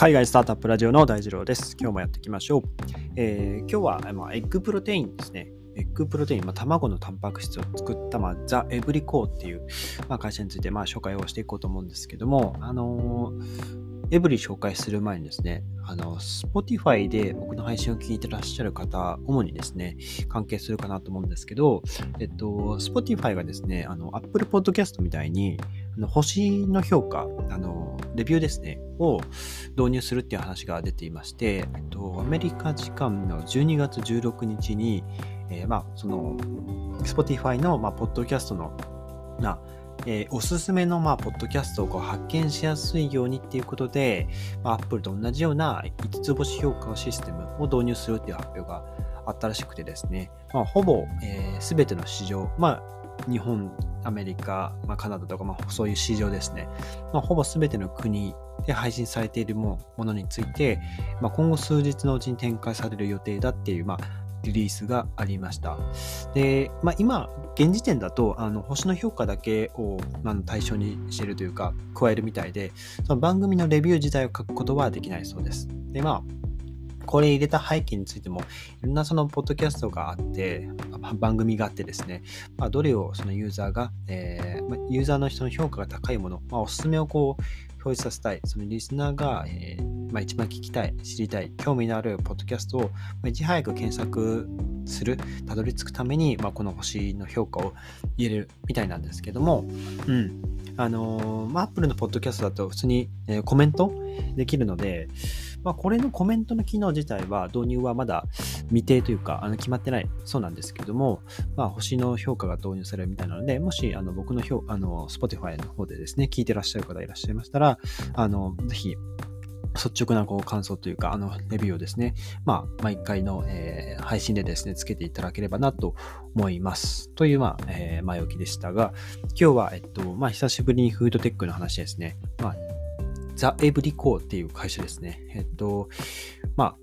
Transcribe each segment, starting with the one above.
海外スタートアップラジオの大二郎です。今日もやっていきましょう。えー、今日は、まあ、エッグプロテインですね。エッグプロテイン、まあ、卵のタンパク質を作った、まあ、 The EVERY Co. っていう、まあ、会社について、まあ、紹介をしていこうと思うんですけども、あのー、 EVERY 紹介する前にですね、あの、Spotify で僕の配信を聞いてらっしゃる方、主にですね、関係するかなと思うんですけど、えっと、Spotify がですね、あの、Apple Podcast みたいに、星の評価、あの、レビューですね、を導入するっていう話が出ていまして、えっと、アメリカ時間の12月16日に、えー、まあ、その、Spotify の、まあ、ポッドキャストの、な、えー、おすすめの、まあ、ポッドキャストをこう発見しやすいようにっていうことで、まあ、Apple と同じような5つ星評価システムを導入するっていう発表があったらしくてですね、まあ、ほぼ、えー、全ての市場、まあ、日本、アメリカ、まあ、カナダとか、まあ、そういう市場ですね、まあ、ほぼ全ての国で配信されているものについて、まあ、今後数日のうちに展開される予定だっていう、まあ、リリースがありました。で、まあ、今、現時点だと、あの星の評価だけをまあ対象にしているというか、加えるみたいで、その番組のレビュー自体を書くことはできないそうです。で、まあ、これ入れた背景についても、いろんなそのポッドキャストがあって、番組があってですね、まあ、どれをそのユーザーが、えー、ユーザーの人の評価が高いもの、まあ、おすすめをこう表示させたい、そのリスナーが、えー、まあ、一番聞きたい、知りたい、興味のあるポッドキャストを、まいち早く検索する、たどり着くために、まあ、この星の評価を入れるみたいなんですけども、うん。あのー、まあ、Apple のポッドキャストだと普通に、えー、コメントできるので、まあ、これのコメントの機能自体は導入はまだ未定というか、あの決まってないそうなんですけども、まあ、星の評価が導入されるみたいなので、もしあの僕の評あの Spotify の方でですね、聞いてらっしゃる方いらっしゃいましたら、あのぜひ率直なこう感想というか、あの、レビューをですね、まあ、毎回の、えー、配信でですね、つけていただければなと思います。という、まあ、えー、前置きでしたが、今日は、えっと、まあ、久しぶりにフードテックの話ですね。まあ、ザ・エブリコーっていう会社ですね。えっと、まあ、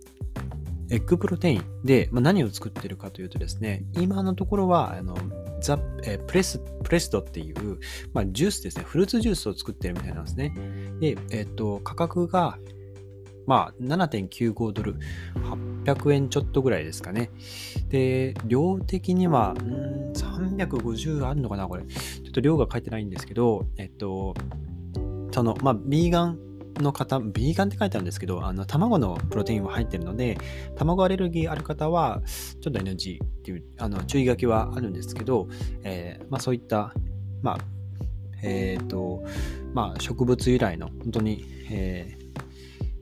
エッグプロテインで、まあ、何を作ってるかというとですね、今のところは、あの、ザ・えプレス、プレストっていう、まあ、ジュースですね、フルーツジュースを作ってるみたいなんですね。で、えっと、価格が、まあ、7.95ドル、800円ちょっとぐらいですかね。で、量的には、ん350あるのかなこれ。ちょっと量が書いてないんですけど、えっと、その、まあ、ビーガンの方、ビーガンって書いてあるんですけど、あの卵のプロテインは入ってるので、卵アレルギーある方は、ちょっと NG っていうあの注意書きはあるんですけど、えー、まあ、そういった、まあ、えっ、ー、と、まあ、植物由来の、本当に、えー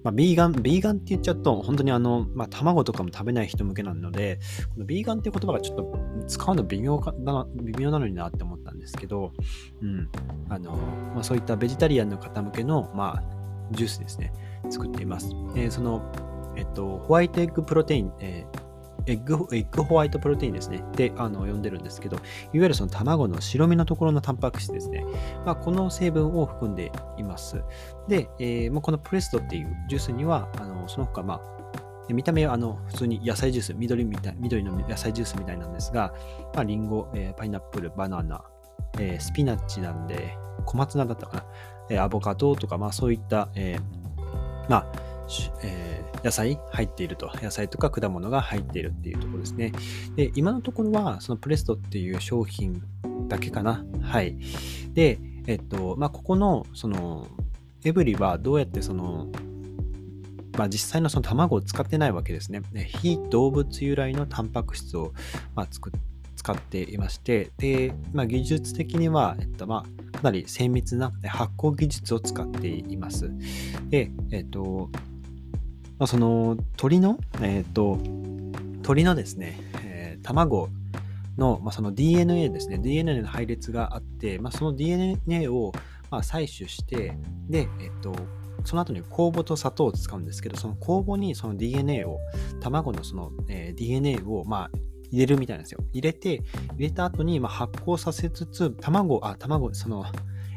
まあ、ビーガン、ビーガンって言っちゃうと、本当にあの、まあ、卵とかも食べない人向けなので、このビーガンっていう言葉がちょっと使うの微妙かな、微妙なのになって思ったんですけど、うん、あの、まあ、そういったベジタリアンの方向けの、まあ、ジュースですね、作っています。えー、その、えっと、ホワイトエッグプロテイン、えーエッグエッグホワイトプロテインですね。で、あの、呼んでるんですけど、いわゆるその卵の白身のところのタンパク質ですね。まあ、この成分を含んでいます。で、えー、まあ、このプレストっていうジュースには、あのその他、まあ、見た目はあの普通に野菜ジュース、緑みたい緑の野菜ジュースみたいなんですが、まあ、リンゴ、えー、パイナップル、バナナ、えー、スピナッチなんで、小松菜だったかな、えー、アボカドとか、まあそういった、えー、まあ、えー、野菜入っていると。野菜とか果物が入っているっていうところですね。で、今のところは、そのプレストっていう商品だけかな。はい。で、えっと、まあ、ここの、その、エブリはどうやってその、まあ、実際のその卵を使ってないわけですね。非動物由来のタンパク質を、まあ、作使っていまして、で、まあ、技術的には、えっと、まあ、かなり精密な発酵技術を使っています。で、えっ、と、まあ、その鳥の、えっ、と、鳥のですね、えー、卵の、まあ、その DNA ですね、DNA の配列があって、まあ、その DNA を、まあ、採取して、で、えっ、と、その後に酵母と砂糖を使うんですけど、その酵母にその DNA を、卵のその、えー、DNA を、まあ、入れるみたいなんですよ。入れて、入れた後にまあ発酵させつつ、卵、あ、卵、その、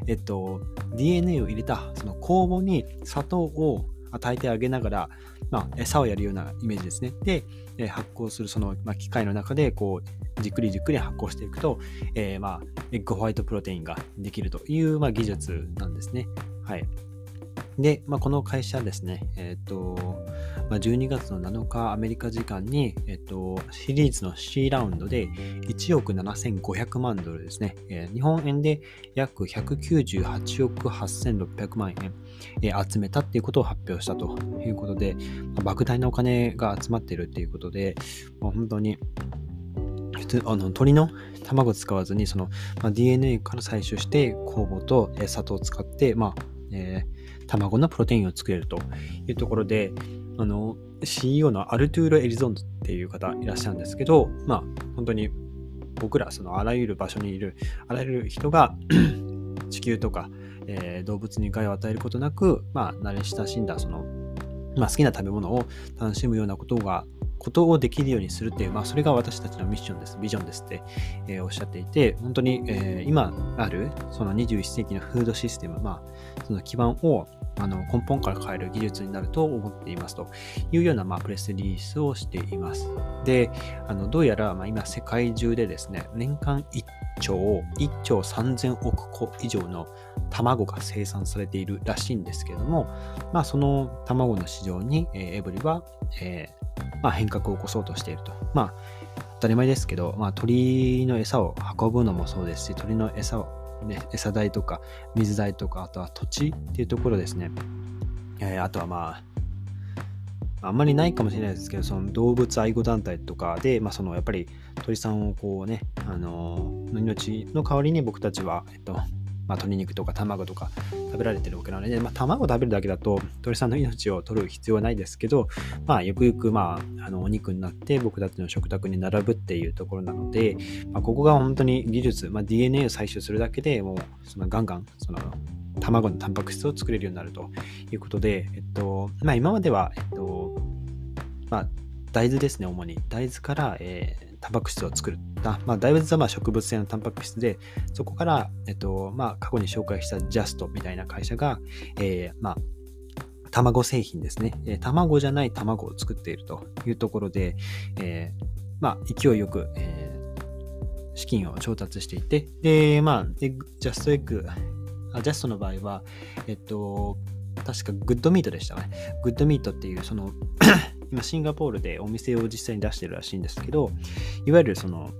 えっと、DNA を入れたその酵母に砂糖を与えてあげながら、まあ、餌をやるようなイメージですね。で、え発酵するその、まあ、機械の中で、こう、じっくりじっくり発酵していくと、えー、まあ、エッグホワイトプロテインができるという、まあ、技術なんですね。はい。で、まあ、この会社ですね、えっ、と、まあ、12月の7日アメリカ時間に、えっ、と、シリーズの C ラウンドで1億7500万ドルですね、えー、日本円で約198億8600万円、えー、集めたっていうことを発表したということで、まあ、莫大なお金が集まっているっていうことで、まあ、本当に普通あの鳥の卵を使わずにその、まあ、DNA から採取して酵母と砂糖を使って、まあえー、卵のプロテインを作れるというところであの CEO のアルトゥーロ・エリゾンドっていう方いらっしゃるんですけどまあ本当に僕らそのあらゆる場所にいるあらゆる人が 地球とか、えー、動物に害を与えることなく、まあ、慣れ親しんだその、まあ、好きな食べ物を楽しむようなことがことをできるようにするっていう、まあ、それが私たちのミッションです、ビジョンですって、えー、おっしゃっていて、本当に、えー、今あるその21世紀のフードシステム、まあ、その基盤をあの根本から変える技術になると思っていますというような、まあ、プレスリリースをしています。で、あのどうやら、まあ、今世界中でですね、年間1兆、1兆3000億個以上の卵が生産されているらしいんですけれども、まあ、その卵の市場に、えー、エブリは、えーまあ、変革を起こそうとしていると。まあ、当たり前ですけど、まあ、鳥の餌を運ぶのもそうですし、鳥の餌をね、餌代とか水代とか、あとは土地っていうところですね。えー、あとはまあ、あんまりないかもしれないですけど、その動物愛護団体とかで、まあ、そのやっぱり鳥さんをこうね、あのー、命の代わりに僕たちは、えっと、まあ、鶏肉とか卵とか食べられてるわけなので、まあ、卵食べるだけだと鳥さんの命を取る必要はないですけど、まあ、ゆくゆく、まあ、あのお肉になって僕たちの食卓に並ぶっていうところなので、まあ、ここが本当に技術、まあ、DNA を採取するだけでもうそのガンガンその卵のタンパク質を作れるようになるということで、えっとまあ、今までは、えっとまあ、大豆ですね、主に。大豆から、えータンパク質を作る。あまあ、大豆は植物性のタンパク質で、そこから、えっと、まあ、過去に紹介したジャストみたいな会社が、えー、まあ、卵製品ですね、えー、卵じゃない卵を作っているというところで、えー、ま、勢いよく、え、資金を調達していて、で、まあ、ジャストエッグ、あジャストの場合は、えっと、確かグッドミートでしたね。グッドミートっていう、その今シンガポールでお店を実際に出してるらしいんですけど、いわゆるその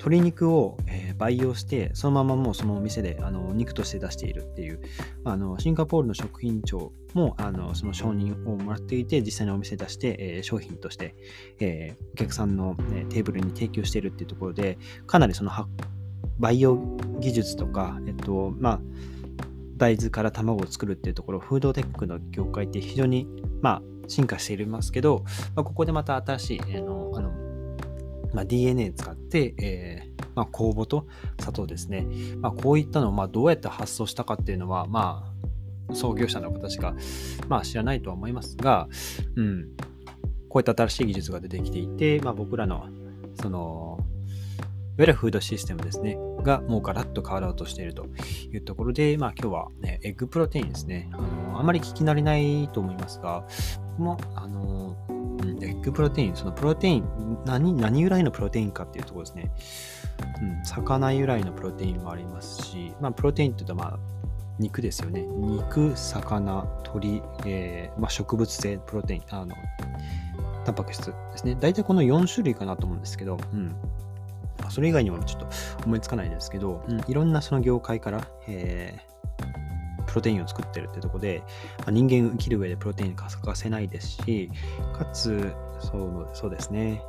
鶏肉を、え培養して、そのままもうそのお店であの肉として出しているっていう、あのシンガポールの食品庁もあのその承認をもらっていて、実際にお店出して、えー、商品として、えー、お客さんの、ね、テーブルに提供しているっていうところで、かなりその培養技術とか、えっと、まあ、大豆から卵を作るっていうところ、フードテックの業界って非常に、まあ、進化していますけど、まあ、ここでまた新しい、えー、のあのまあ、DNA 使って、えーまあ、酵母と砂糖ですね、ま、こういったのをまどうやって発想したかっていうのは、まあ、創業者の方しか、まあ、知らないとは思いますが、うん、こういった新しい技術が出てきていて、ま、僕らのそのいわゆるフードシステムですね、がもうガラッと変わろうとしているというところで、まあ今日は、ね、エッグプロテインですね。あのあまり聞き慣れないと思いますが、もあのエッグプロテイン、そのプロテイン、何、何由来のプロテインかっていうところですね。うん、魚由来のプロテインもありますし、まあプロテインって言うとまあ肉ですよね。肉、魚、鳥、えーまあ、植物性プロテイン、あの、タンパク質ですね。大体この4種類かなと思うんですけど、うん。それ以外にもちょっと思いつかないですけど、うん、いろんなその業界から、えー、プロテインを作ってるってとこで、まあ、人間生きる上でプロテイン欠かせないですし、かつ、そうそうですね。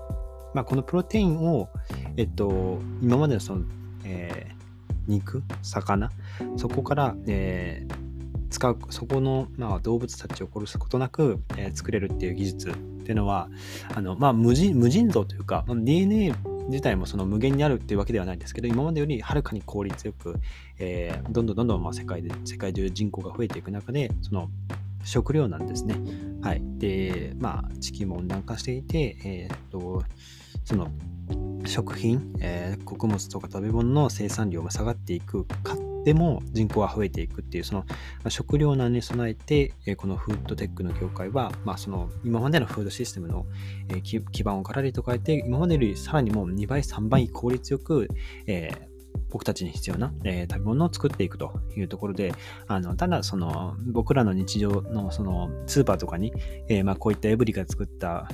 まあ、このプロテインを、えっと、今までのその、えー、肉、魚、そこから、えー、使う、そこの、まあ、動物たちを殺すことなく、えー、作れるっていう技術っていうのは、あのまあ、無人無人道というか、まあ、DNA 自体もその無限にあるっていうわけではないんですけど、今までよりはるかに効率よく、えー、どんどんどんどんまあ世界で、世界中人口が増えていく中で、その食料なんですね。はい。で、まあ、地球も温暖化していて、えー、っと、その食品、えー、穀物とか食べ物の生産量が下がっていくかでも人口は増えていくっていうその、食糧難に備えて、このフードテックの業界は、まあ、その今までのフードシステムの、基盤をガラリと変えて今までよりさらにもう2倍3倍効率よく、え僕たちに必要な、えー、食べ物を作っていくというところで、あのただその僕らの日常のそのスーパーとかに、えー、まあ、こういったエブリが作った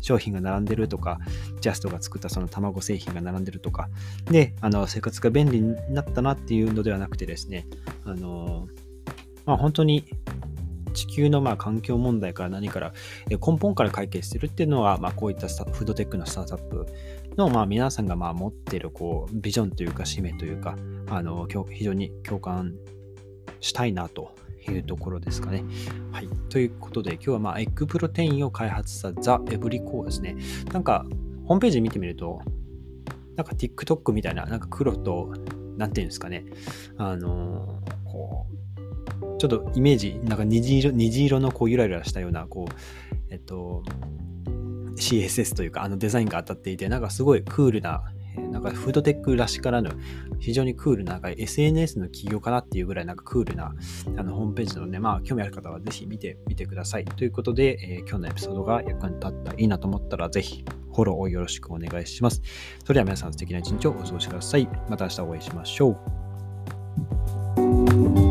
商品が並んでるとか、ジャストが作ったその卵製品が並んでるとか、で、あの生活が便利になったなっていうのではなくてですね、あのまあ、本当に地球のまあ環境問題から何から根本から解決してるっていうのは、まあ、こういったフードテックのスタートアップのまあ皆さんがまあ持ってるこうビジョンというか使命というかあの非常に共感したいなというところですかね。はい。ということで、今日はまあエッグプロテインを開発した The EVERY Co. ですね。なんか、ホームページ見てみると、なんか TikTok みたいな、なんか黒と、なんていうんですかね。あのー、こう、ちょっとイメージ、なんか虹色、虹色のこうゆらゆらしたような、こう、えっと、CSS というか、あのデザインが当たっていて、なんかすごいクールな、なんかフードテックらしからぬ、非常にクールな、なんか SNS の企業かなっていうぐらいなんかクールなあのホームページなので、まあ、興味ある方はぜひ見てみてください。ということで、えー、今日のエピソードが役に立ったらいいなと思ったら、ぜひフォローをよろしくお願いします。それでは皆さん素敵な一日をお過ごしください。また明日お会いしましょう。